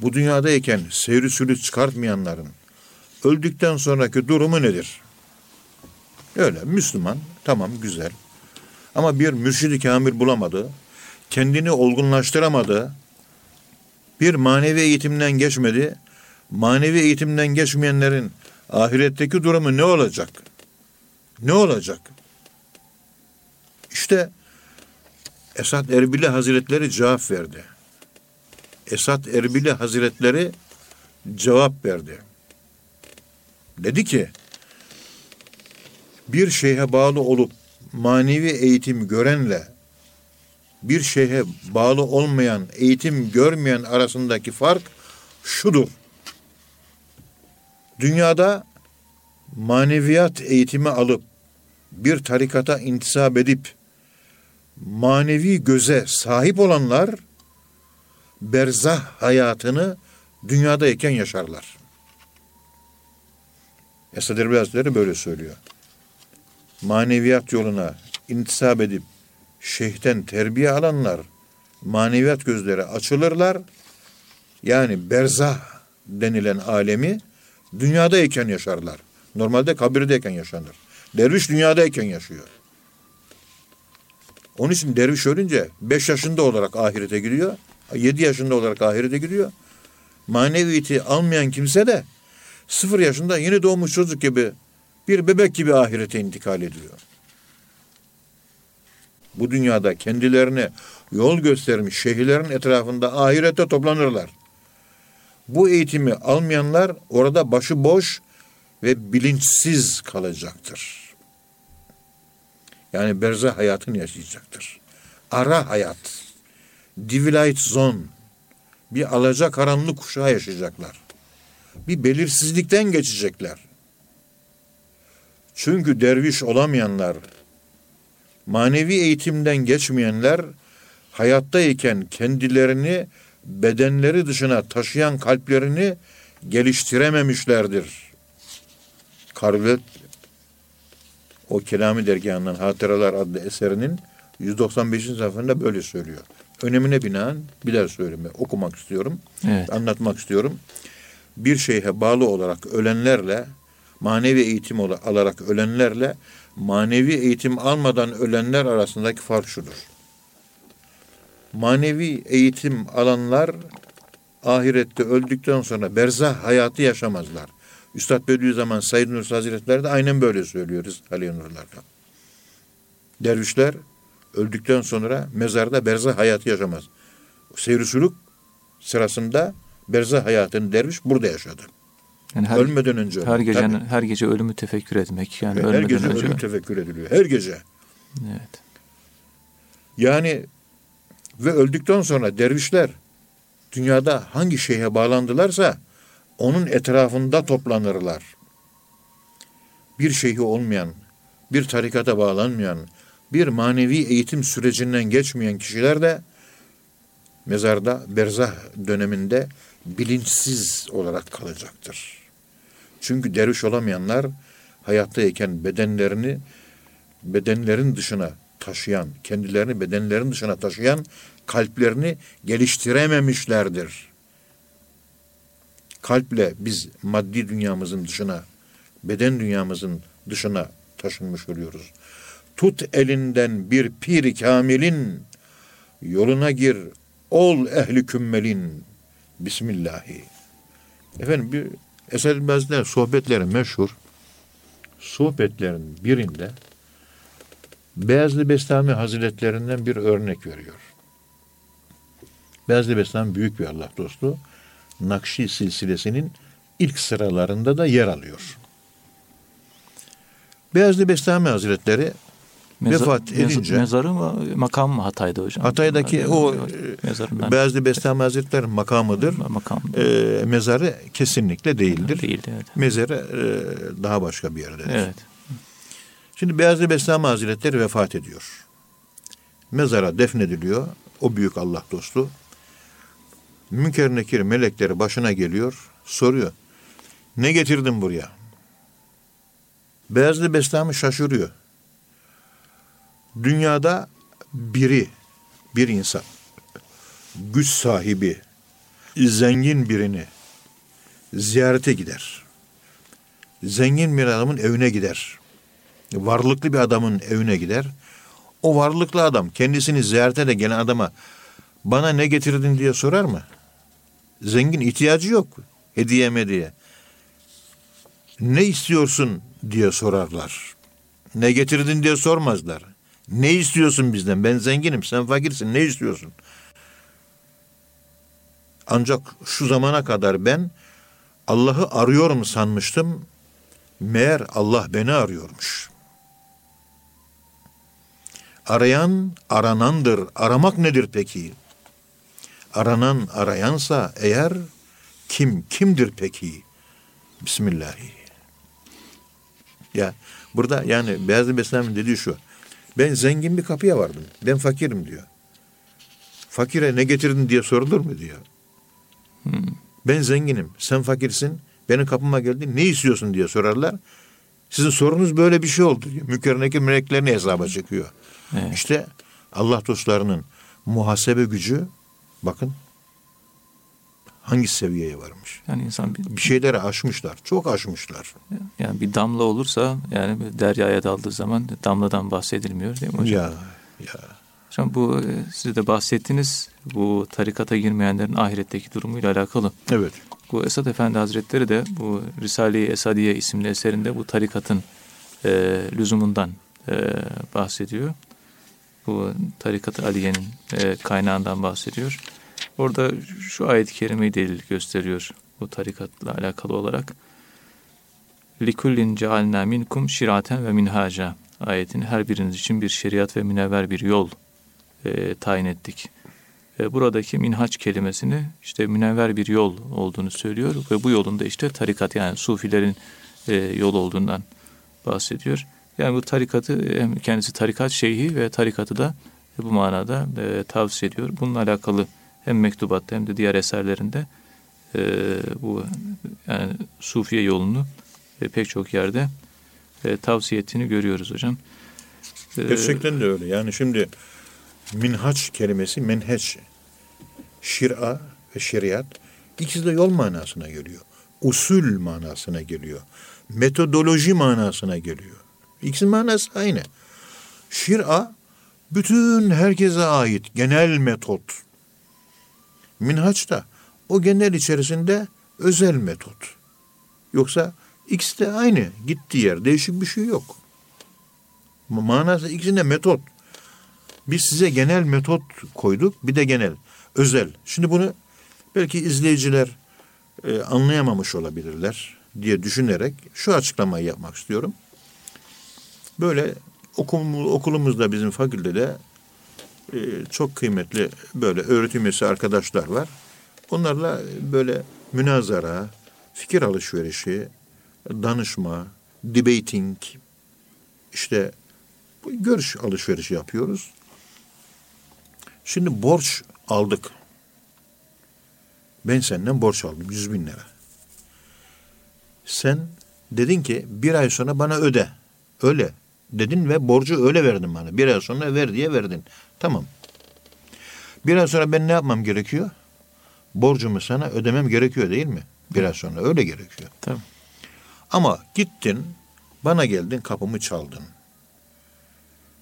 Speaker 2: bu dünyadayken seyri sülük çıkartmayanların öldükten sonraki durumu nedir? Öyle Müslüman, tamam güzel. Ama bir mürşidi kamil bulamadı, kendini olgunlaştıramadı, bir manevi eğitimden geçmedi, manevi eğitimden geçmeyenlerin ahiretteki durumu ne olacak? Ne olacak? İşte Esat Erbili Hazretleri cevap verdi. Esat Erbili Hazretleri cevap verdi. Dedi ki, bir şeyhe bağlı olup manevi eğitim görenle bir şeyhe bağlı olmayan, eğitim görmeyen arasındaki fark şudur. Dünyada maneviyat eğitimi alıp bir tarikata intisap edip manevi göze sahip olanlar berzah hayatını dünyadayken yaşarlar. Esad Erbil Hazretleri böyle söylüyor. Maneviyat yoluna intisap edip şeyhten terbiye alanlar maneviyat gözleri açılırlar. Yani berzah denilen alemi dünyadayken yaşarlar. Normalde kabirdeyken yaşanır. Derviş dünyadayken yaşıyor. Onun için derviş ölünce 5 yaşında olarak ahirete gidiyor. 7 yaşında olarak ahirete gidiyor. Maneviyeti almayan kimse de 0 yaşında yeni doğmuş çocuk gibi bir bebek gibi ahirete intikal ediyor. Bu dünyada kendilerine yol göstermiş şehirlerin etrafında ahirette toplanırlar. Bu eğitimi almayanlar orada başıboş ve bilinçsiz kalacaktır. Yani berzah hayatını yaşayacaktır. Ara hayat, divilight zone, bir alaca karanlık kuşağı yaşayacaklar. Bir belirsizlikten geçecekler. Çünkü derviş olamayanlar, manevi eğitimden geçmeyenler hayattayken kendilerini bedenleri dışına taşıyan kalplerini geliştirememişlerdir. Karvet o Kelami Dergahı'ndan Hatıralar adlı eserinin 195. sayfasında böyle söylüyor. Önemine binaen bir daha söyleme okumak istiyorum.
Speaker 1: Evet.
Speaker 2: Anlatmak istiyorum. Bir şeyhe bağlı olarak ölenlerle manevi eğitim alarak ölenlerle manevi eğitim almadan ölenler arasındaki fark şudur. Manevi eğitim alanlar ahirette öldükten sonra berzah hayatı yaşamazlar. Üstad Bediüzzaman Said Nursi Hazretleri de aynen böyle söylüyoruz Aliye Nurlar'da. Dervişler öldükten sonra mezarda berzah hayatı yaşamaz. Seyri sırasında berzah hayatını derviş burada yaşadı.
Speaker 1: Yani her,
Speaker 2: ölmeden önce.
Speaker 1: Her gece her gece ölümü tefekkür etmek yani
Speaker 2: her gece
Speaker 1: önce.
Speaker 2: ölüm tefekkür ediliyor. Her gece.
Speaker 1: Evet.
Speaker 2: Yani ve öldükten sonra dervişler dünyada hangi şeyhe bağlandılarsa onun etrafında toplanırlar. Bir şeyhi olmayan, bir tarikata bağlanmayan, bir manevi eğitim sürecinden geçmeyen kişiler de mezarda berzah döneminde bilinçsiz olarak kalacaktır. Çünkü derviş olamayanlar hayattayken bedenlerini bedenlerin dışına taşıyan, kendilerini bedenlerin dışına taşıyan kalplerini geliştirememişlerdir. Kalple biz maddi dünyamızın dışına, beden dünyamızın dışına taşınmış oluyoruz. Tut elinden bir pir kamilin, yoluna gir, ol ehli kümmelin. Bismillahi. Efendim bir Esad Bezler sohbetleri meşhur. Sohbetlerin birinde Beyazlı Bestami Hazretlerinden bir örnek veriyor. Beyazlı Bestami büyük bir Allah dostu. Nakşi silsilesinin ilk sıralarında da yer alıyor. Beyazlı Bestami Hazretleri Mezar, vefat edince
Speaker 1: mezarı mı makam mı Hatay'da hocam?
Speaker 2: Hatay'daki o
Speaker 1: mezarından.
Speaker 2: Beyazlı Bestami Hazretleri makamıdır.
Speaker 1: Makam.
Speaker 2: E, mezarı kesinlikle değildir.
Speaker 1: Değil, evet.
Speaker 2: Mezarı e, daha başka bir yerdedir.
Speaker 1: Evet.
Speaker 2: Şimdi Beyazlı Bestami Hazretleri vefat ediyor. Mezara defnediliyor. O büyük Allah dostu. Münker nekir melekleri başına geliyor. Soruyor. Ne getirdin buraya? Beyazlı Bestami şaşırıyor. Dünyada biri, bir insan, güç sahibi, zengin birini ziyarete gider. Zengin bir adamın evine gider. Varlıklı bir adamın evine gider. O varlıklı adam kendisini ziyarete de gelen adama bana ne getirdin diye sorar mı? Zengin ihtiyacı yok hediye diye. Ne istiyorsun diye sorarlar. Ne getirdin diye sormazlar. Ne istiyorsun bizden? Ben zenginim, sen fakirsin. Ne istiyorsun? Ancak şu zamana kadar ben Allah'ı arıyorum sanmıştım. Meğer Allah beni arıyormuş. Arayan aranandır. Aramak nedir peki? Aranan arayansa eğer kim kimdir peki? Bismillahi. Ya Burada yani Beyazlı Beslen'in dediği şu. Ben zengin bir kapıya vardım. Ben fakirim diyor. Fakire ne getirdin diye sorulur mu diyor. Ben zenginim, sen fakirsin. Benim kapıma geldin, ne istiyorsun diye sorarlar. Sizin sorunuz böyle bir şey oldu diyor. Mükerreke meleklerini hesaba çekiyor.
Speaker 1: Evet.
Speaker 2: İşte Allah dostlarının muhasebe gücü bakın hangi seviyeye varmış.
Speaker 1: Yani insan bir,
Speaker 2: Bir şeyleri aşmışlar. Çok aşmışlar.
Speaker 1: yani bir damla olursa yani bir deryaya daldığı zaman damladan bahsedilmiyor değil mi hocam?
Speaker 2: Ya ya.
Speaker 1: Hocam bu e, siz de bahsettiniz bu tarikata girmeyenlerin ahiretteki durumuyla alakalı.
Speaker 2: Evet.
Speaker 1: Bu Esad Efendi Hazretleri de bu Risale-i Esadiye isimli eserinde bu tarikatın e, lüzumundan e, bahsediyor. Bu tarikat Aliye'nin e, kaynağından bahsediyor. Orada şu ayet-i kerimeyi delil gösteriyor bu tarikatla alakalı olarak. لِكُلِّنْ جَعَلْنَا مِنْكُمْ شِرَاتًا ve minhaca ayetini her biriniz için bir şeriat ve münevver bir yol e, tayin ettik. E, buradaki minhaç kelimesini işte münevver bir yol olduğunu söylüyor ve bu yolun da işte tarikat yani sufilerin e, yol olduğundan bahsediyor. Yani bu tarikatı hem kendisi tarikat şeyhi ve tarikatı da bu manada e, tavsiye ediyor. Bununla alakalı hem mektubatta hem de diğer eserlerinde e, bu yani sufiye yolunu e, pek çok yerde e, tavsiye ettiğini görüyoruz hocam. E,
Speaker 2: Gerçekten de öyle. Yani şimdi minhaç kelimesi menheç, şir'a ve şeriat ikisi de yol manasına geliyor. Usul manasına geliyor. Metodoloji manasına geliyor. İkisinin manası aynı. Şir'a bütün herkese ait genel metot. Minhaç da o genel içerisinde özel metot. Yoksa ikisi de aynı. Gittiği yer. Değişik bir şey yok. Manası ikisinde metot. Biz size genel metot koyduk. Bir de genel. Özel. Şimdi bunu belki izleyiciler e, anlayamamış olabilirler diye düşünerek şu açıklamayı yapmak istiyorum. Böyle okulumuz, okulumuzda bizim fakültede e, çok kıymetli böyle öğretim üyesi arkadaşlar var. Onlarla böyle münazara, fikir alışverişi, danışma, debating, işte görüş alışverişi yapıyoruz. Şimdi borç aldık. Ben senden borç aldım yüz bin lira. Sen dedin ki bir ay sonra bana öde. Öyle dedin ve borcu öyle verdin bana. Bir ay sonra ver diye verdin. Tamam. Bir ay sonra ben ne yapmam gerekiyor? Borcumu sana ödemem gerekiyor değil mi? Bir ay sonra öyle gerekiyor.
Speaker 1: Tabii.
Speaker 2: Ama gittin, bana geldin, kapımı çaldın.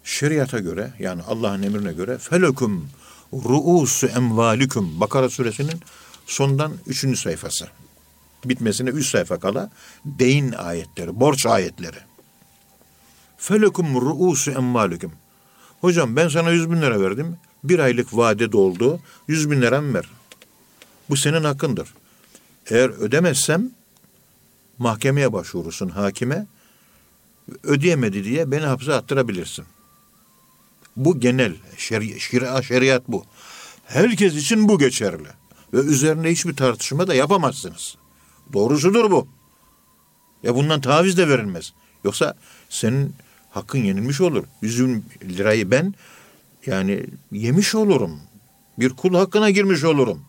Speaker 2: Şeriata göre, yani Allah'ın emrine göre felekum ruusu emvalikum Bakara suresinin sondan üçüncü sayfası. Bitmesine üç sayfa kala deyin ayetleri, borç ayetleri. Felekum ruusu emvalikum. Hocam ben sana yüz bin lira verdim. Bir aylık vade doldu. Yüz bin liram ver. Bu senin hakkındır. Eğer ödemezsem mahkemeye başvurursun hakime. Ödeyemedi diye beni hapse attırabilirsin. Bu genel şeri, şria, şeriat bu. Herkes için bu geçerli. Ve üzerine hiçbir tartışma da yapamazsınız. Doğrusudur bu. Ya bundan taviz de verilmez. Yoksa senin hakkın yenilmiş olur. Yüzün lirayı ben yani yemiş olurum. Bir kul hakkına girmiş olurum.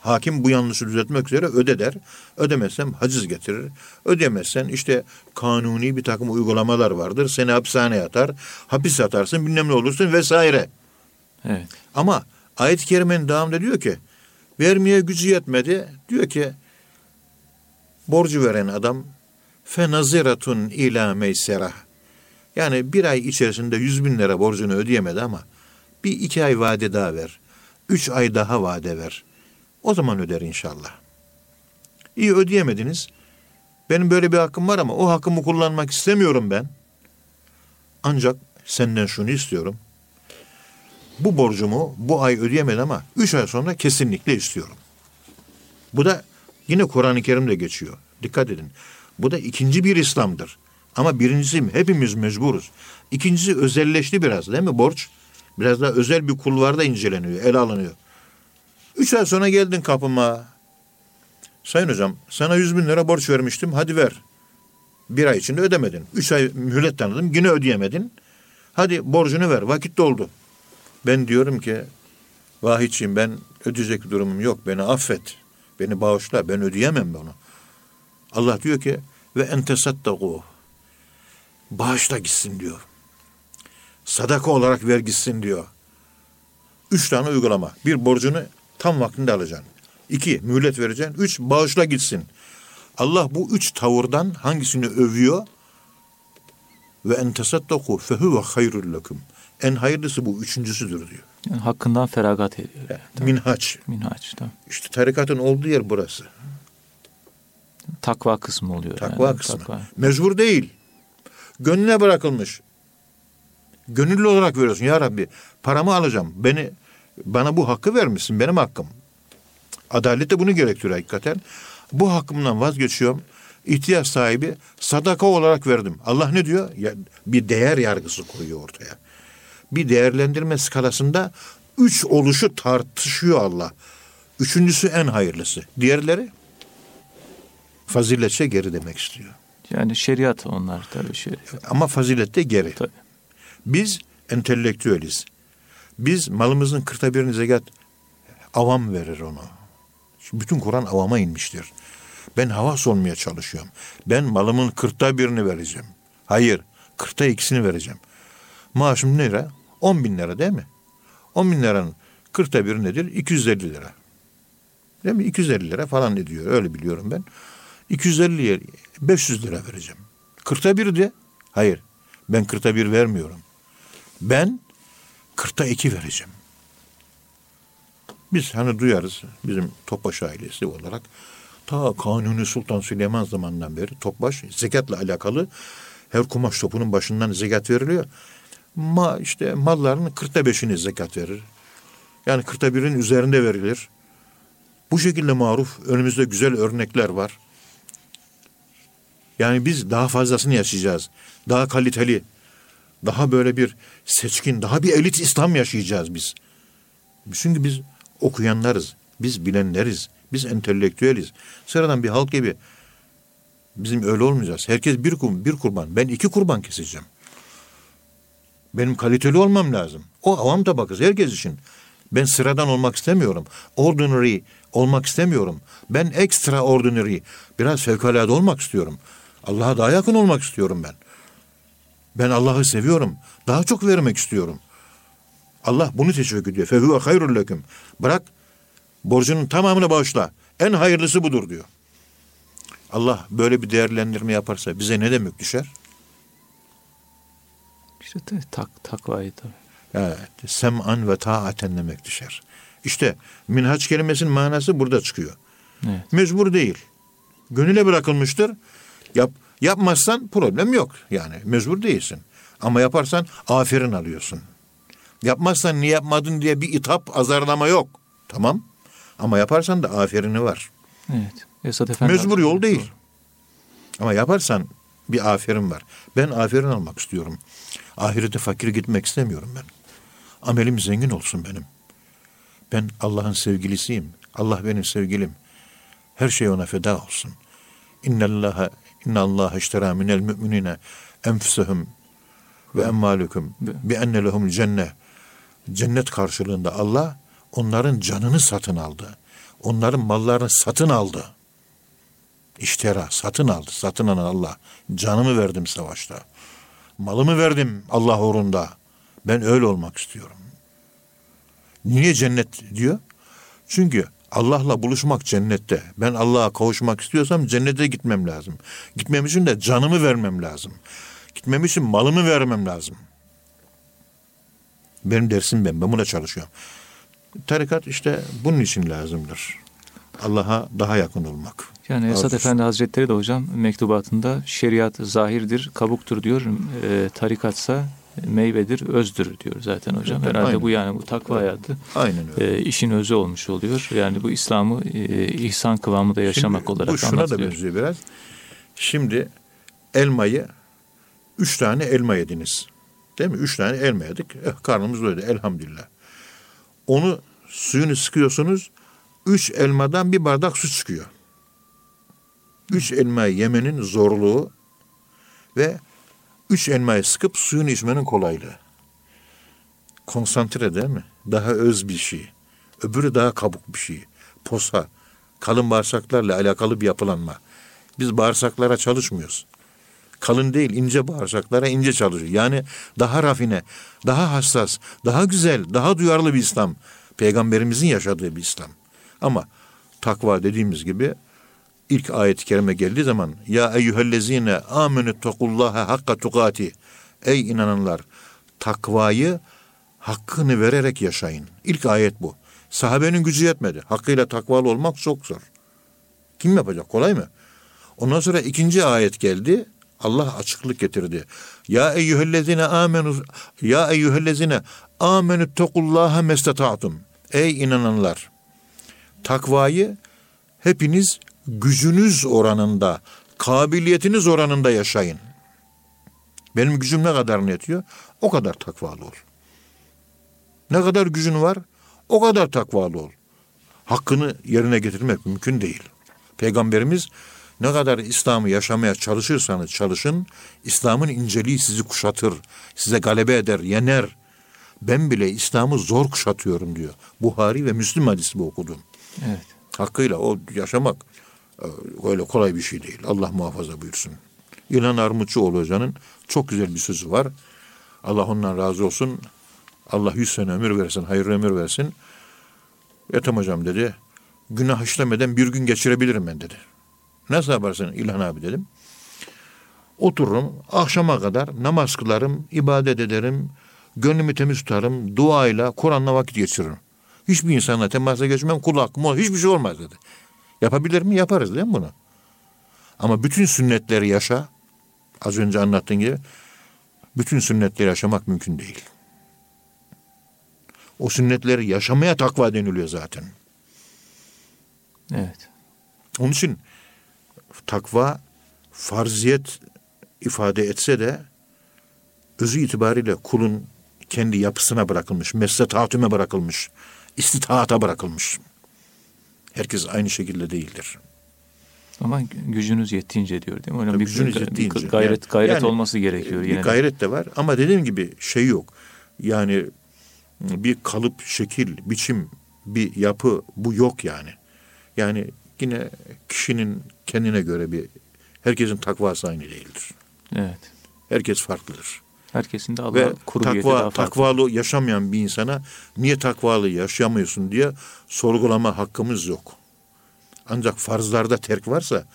Speaker 2: Hakim bu yanlışı düzeltmek üzere öde der. Ödemezsem haciz getirir. Ödemezsen işte kanuni bir takım uygulamalar vardır. Seni hapishaneye atar. Hapis atarsın bilmem ne olursun vesaire.
Speaker 1: Evet.
Speaker 2: Ama ayet-i kerimenin devamında diyor ki vermeye gücü yetmedi. Diyor ki borcu veren adam fenaziratun ila meysera. Yani bir ay içerisinde yüz bin lira borcunu ödeyemedi ama bir iki ay vade daha ver. Üç ay daha vade ver. O zaman öder inşallah. İyi ödeyemediniz. Benim böyle bir hakkım var ama o hakkımı kullanmak istemiyorum ben. Ancak senden şunu istiyorum. Bu borcumu bu ay ödeyemedim ama üç ay sonra kesinlikle istiyorum. Bu da yine Kur'an-ı Kerim'de geçiyor. Dikkat edin. Bu da ikinci bir İslam'dır. Ama birincisi hepimiz mecburuz. İkincisi özelleşti biraz değil mi borç? Biraz daha özel bir kulvarda inceleniyor, ele alınıyor. Üç ay sonra geldin kapıma. Sayın hocam sana yüz bin lira borç vermiştim hadi ver. Bir ay içinde ödemedin. Üç ay mühlet tanıdım yine ödeyemedin. Hadi borcunu ver vakit doldu. Ben diyorum ki vahiyçiyim ben ödeyecek durumum yok beni affet. Beni bağışla ben ödeyemem bunu. Allah diyor ki ve entesattaku bağışla gitsin diyor. Sadaka olarak ver gitsin diyor. Üç tane uygulama. Bir borcunu tam vaktinde alacaksın. İki mühlet vereceksin. Üç bağışla gitsin. Allah bu üç tavırdan hangisini övüyor? Ve en tesaddaku fehuve hayrul lekum. En hayırlısı bu üçüncüsüdür diyor.
Speaker 1: Yani hakkından feragat ediyor. Yani.
Speaker 2: Minhaç.
Speaker 1: Minhaç. Tamam.
Speaker 2: İşte tarikatın olduğu yer burası.
Speaker 1: Takva kısmı oluyor.
Speaker 2: Takva
Speaker 1: yani.
Speaker 2: kısmı.
Speaker 1: Takva.
Speaker 2: Mecbur değil. Gönlüne bırakılmış. Gönüllü olarak veriyorsun. Ya Rabbi paramı alacağım. Beni bana bu hakkı vermişsin. Benim hakkım. Adalet de bunu gerektiriyor hakikaten. Bu hakkımdan vazgeçiyorum. İhtiyaç sahibi sadaka olarak verdim. Allah ne diyor? Ya, bir değer yargısı koyuyor ortaya. Bir değerlendirme skalasında üç oluşu tartışıyor Allah. Üçüncüsü en hayırlısı. Diğerleri faziletçe geri demek istiyor.
Speaker 1: Yani şeriat onlar tabii şeriat.
Speaker 2: Ama fazilette geri.
Speaker 1: Tabii.
Speaker 2: Biz entelektüeliz. Biz malımızın kırkta birini zekat avam verir onu. Şimdi bütün Kur'an avama inmiştir. Ben havas olmaya çalışıyorum. Ben malımın kırkta birini vereceğim. Hayır, kırkta ikisini vereceğim. Maaşım ne lira? 10 bin lira değil mi? 10 bin liranın kırkta biri nedir? 250 lira. Değil mi? 250 lira falan ediyor. Öyle biliyorum ben. 250'ye 500 lira vereceğim. Kırkta bir de. Hayır. Ben kırkta bir vermiyorum. Ben kırkta iki vereceğim. Biz hani duyarız bizim Topbaş ailesi olarak ta Kanuni Sultan Süleyman zamanından beri Topbaş zekatla alakalı her kumaş topunun başından zekat veriliyor. Ma işte mallarının kırkta beşini zekat verir. Yani kırkta birin üzerinde verilir. Bu şekilde maruf önümüzde güzel örnekler var. Yani biz daha fazlasını yaşayacağız. Daha kaliteli, daha böyle bir seçkin, daha bir elit İslam yaşayacağız biz. Çünkü biz okuyanlarız, biz bilenleriz, biz entelektüeliz. Sıradan bir halk gibi bizim öyle olmayacağız. Herkes bir, kur- bir kurban, ben iki kurban keseceğim. Benim kaliteli olmam lazım. O avam tabakası herkes için. Ben sıradan olmak istemiyorum. Ordinary olmak istemiyorum. Ben extraordinary, biraz fevkalade olmak istiyorum. Allah'a daha yakın olmak istiyorum ben. Ben Allah'ı seviyorum. Daha çok vermek istiyorum. Allah bunu teşvik ediyor. Fehuve hayrul leküm. Bırak borcunun tamamını bağışla. En hayırlısı budur diyor. Allah böyle bir değerlendirme yaparsa bize ne demek düşer?
Speaker 1: İşte tak, takvayı tabii.
Speaker 2: Evet, sem'an ve taaten demek düşer. İşte minhaç kelimesinin manası burada çıkıyor.
Speaker 1: Evet.
Speaker 2: Mecbur değil. Gönüle bırakılmıştır. Yap, yapmazsan problem yok. Yani mecbur değilsin. Ama yaparsan aferin alıyorsun. Yapmazsan niye yapmadın diye bir itap, azarlama yok. Tamam. Ama yaparsan da aferini var.
Speaker 1: Evet. Esat Efendi
Speaker 2: Mecbur yol değil. Ama yaparsan bir aferin var. Ben aferin almak istiyorum. Ahirete fakir gitmek istemiyorum ben. Amelim zengin olsun benim. Ben Allah'ın sevgilisiyim. Allah benim sevgilim. Her şey ona feda olsun. İnnallaha innallaha iştera minel müminine enfusehum ve emmalukum bi enne lehum cennet. Cennet karşılığında Allah onların canını satın aldı. Onların mallarını satın aldı. İştera satın aldı. Satın alan Allah. Canımı verdim savaşta. Malımı verdim Allah uğrunda. Ben öyle olmak istiyorum. Niye cennet diyor? Çünkü Allah'la buluşmak cennette. Ben Allah'a kavuşmak istiyorsam cennete gitmem lazım. Gitmem için de canımı vermem lazım. Gitmem için malımı vermem lazım. Benim dersim ben. Ben buna çalışıyorum. Tarikat işte bunun için lazımdır. Allah'a daha yakın olmak.
Speaker 1: Yani Esat
Speaker 2: Arzusu.
Speaker 1: Efendi Hazretleri de hocam mektubatında şeriat zahirdir, kabuktur diyor. E, tarikatsa meyvedir, özdür diyor zaten hocam.
Speaker 2: Evet,
Speaker 1: Herhalde
Speaker 2: aynen.
Speaker 1: bu yani bu takva hayatı
Speaker 2: Aynen öyle.
Speaker 1: e, işin özü olmuş oluyor. Yani bu İslam'ı e, ihsan kıvamında yaşamak
Speaker 2: Şimdi
Speaker 1: olarak
Speaker 2: Bu şuna da
Speaker 1: anlatılıyor.
Speaker 2: benziyor biraz. Şimdi elmayı üç tane elma yediniz. Değil mi? Üç tane elma yedik. Eh, karnımız doydu elhamdülillah. Onu suyunu sıkıyorsunuz. Üç elmadan bir bardak su çıkıyor. Üç elmayı yemenin zorluğu Ve üç elmayı sıkıp suyunu içmenin kolaylığı. Konsantre değil mi? Daha öz bir şey. Öbürü daha kabuk bir şey. Posa. Kalın bağırsaklarla alakalı bir yapılanma. Biz bağırsaklara çalışmıyoruz. Kalın değil, ince bağırsaklara ince çalışıyor. Yani daha rafine, daha hassas, daha güzel, daha duyarlı bir İslam. Peygamberimizin yaşadığı bir İslam. Ama takva dediğimiz gibi ilk ayet-i kerime geldiği zaman ya eyyühellezine amenü tekullaha hakka tukati ey inananlar takvayı hakkını vererek yaşayın. İlk ayet bu. Sahabenin gücü yetmedi. Hakkıyla takvalı olmak çok zor. Kim yapacak? Kolay mı? Ondan sonra ikinci ayet geldi. Allah açıklık getirdi. Ya eyyühellezine amenu ya eyyühellezine amenü tekullaha mestata'tum. Ey inananlar takvayı hepiniz gücünüz oranında, kabiliyetiniz oranında yaşayın. Benim gücüm ne kadar yetiyor? O kadar takvalı ol. Ne kadar gücün var? O kadar takvalı ol. Hakkını yerine getirmek mümkün değil. Peygamberimiz ne kadar İslam'ı yaşamaya çalışırsanız çalışın, İslam'ın inceliği sizi kuşatır, size galebe eder, yener. Ben bile İslam'ı zor kuşatıyorum diyor. Buhari ve Müslim hadisi bu okudum.
Speaker 1: Evet.
Speaker 2: Hakkıyla o yaşamak öyle kolay bir şey değil. Allah muhafaza buyursun. İlhan Armutçuoğlu Hoca'nın çok güzel bir sözü var. Allah ondan razı olsun. Allah yüz sene ömür versin, hayırlı ömür versin. Ethem hocam dedi, günah işlemeden bir gün geçirebilirim ben dedi. Nasıl yaparsın İlhan abi dedim. Otururum, akşama kadar namaz kılarım, ibadet ederim, gönlümü temiz tutarım, duayla, Kur'an'la vakit geçiririm. Hiçbir insanla temasa geçmem, kulak, mol, hiçbir şey olmaz dedi. Yapabilir mi? Yaparız değil mi bunu? Ama bütün sünnetleri yaşa, az önce anlattığın gibi, bütün sünnetleri yaşamak mümkün değil. O sünnetleri yaşamaya takva deniliyor zaten.
Speaker 1: Evet.
Speaker 2: Onun için takva farziyet ifade etse de özü itibariyle kulun kendi yapısına bırakılmış, mesletatüme bırakılmış, istitaata bırakılmış. Herkes aynı şekilde değildir.
Speaker 1: Ama gücünüz yettiğince diyor değil mi? Hocam bir,
Speaker 2: gücünüz
Speaker 1: bir
Speaker 2: yettiğince.
Speaker 1: gayret
Speaker 2: Yani-
Speaker 1: gayret
Speaker 2: yani
Speaker 1: olması gerekiyor.
Speaker 2: Bir
Speaker 1: yine
Speaker 2: gayret de var ama dediğim gibi şey yok. Yani bir kalıp, şekil, biçim, bir yapı bu yok yani. Yani yine kişinin kendine göre bir herkesin takvası aynı değildir.
Speaker 1: Evet.
Speaker 2: Herkes farklıdır.
Speaker 1: Herkesin de Allah
Speaker 2: Ve
Speaker 1: kurubiyeti daha
Speaker 2: takva, takvalı yaşamayan bir insana niye takvalı yaşayamıyorsun diye sorgulama hakkımız yok. Ancak farzlarda terk varsa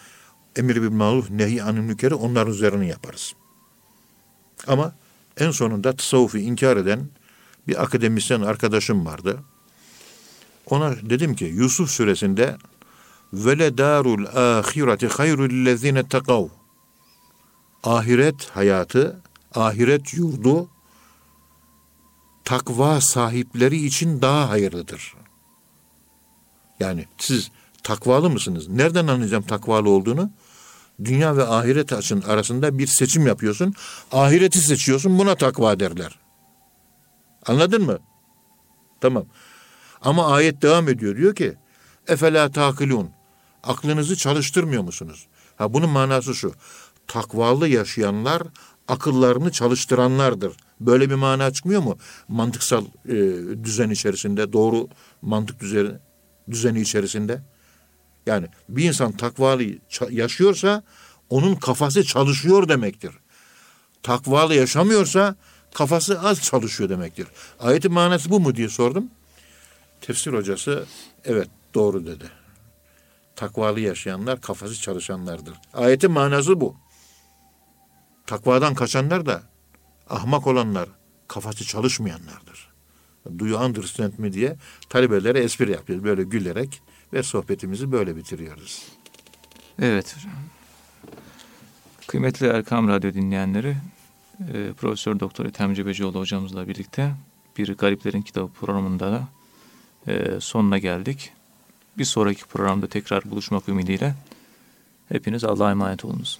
Speaker 2: emir bir maruf nehi anil mükeri onların üzerine yaparız. Ama en sonunda tasavvufu inkar eden bir akademisyen arkadaşım vardı. Ona dedim ki Yusuf suresinde vele darul ahireti hayrul lezine takav ahiret hayatı, ahiret yurdu takva sahipleri için daha hayırlıdır. Yani siz takvalı mısınız? Nereden anlayacağım takvalı olduğunu? Dünya ve ahiret açın arasında bir seçim yapıyorsun. Ahireti seçiyorsun buna takva derler. Anladın mı? Tamam. Ama ayet devam ediyor. Diyor ki Efela takilun. Aklınızı çalıştırmıyor musunuz? Ha bunun manası şu. Takvalı yaşayanlar akıllarını çalıştıranlardır. Böyle bir mana çıkmıyor mu? Mantıksal e, düzen içerisinde, doğru mantık düzeni, düzeni içerisinde. Yani bir insan takvalı yaşıyorsa onun kafası çalışıyor demektir. Takvalı yaşamıyorsa kafası az çalışıyor demektir. Ayetin manası bu mu diye sordum. Tefsir hocası evet doğru dedi. Takvalı yaşayanlar kafası çalışanlardır. Ayetin manası bu. Takvadan kaçanlar da ahmak olanlar kafası çalışmayanlardır. Do you understand me diye talebelere espri yapıyoruz. Böyle gülerek ve sohbetimizi böyle bitiriyoruz.
Speaker 1: Evet. Kıymetli Erkam Radyo dinleyenleri, e, Profesör Doktor Ethem Cebecioğlu hocamızla birlikte bir Gariplerin Kitabı programında da e, sonuna geldik. Bir sonraki programda tekrar buluşmak ümidiyle hepiniz Allah'a emanet olunuz.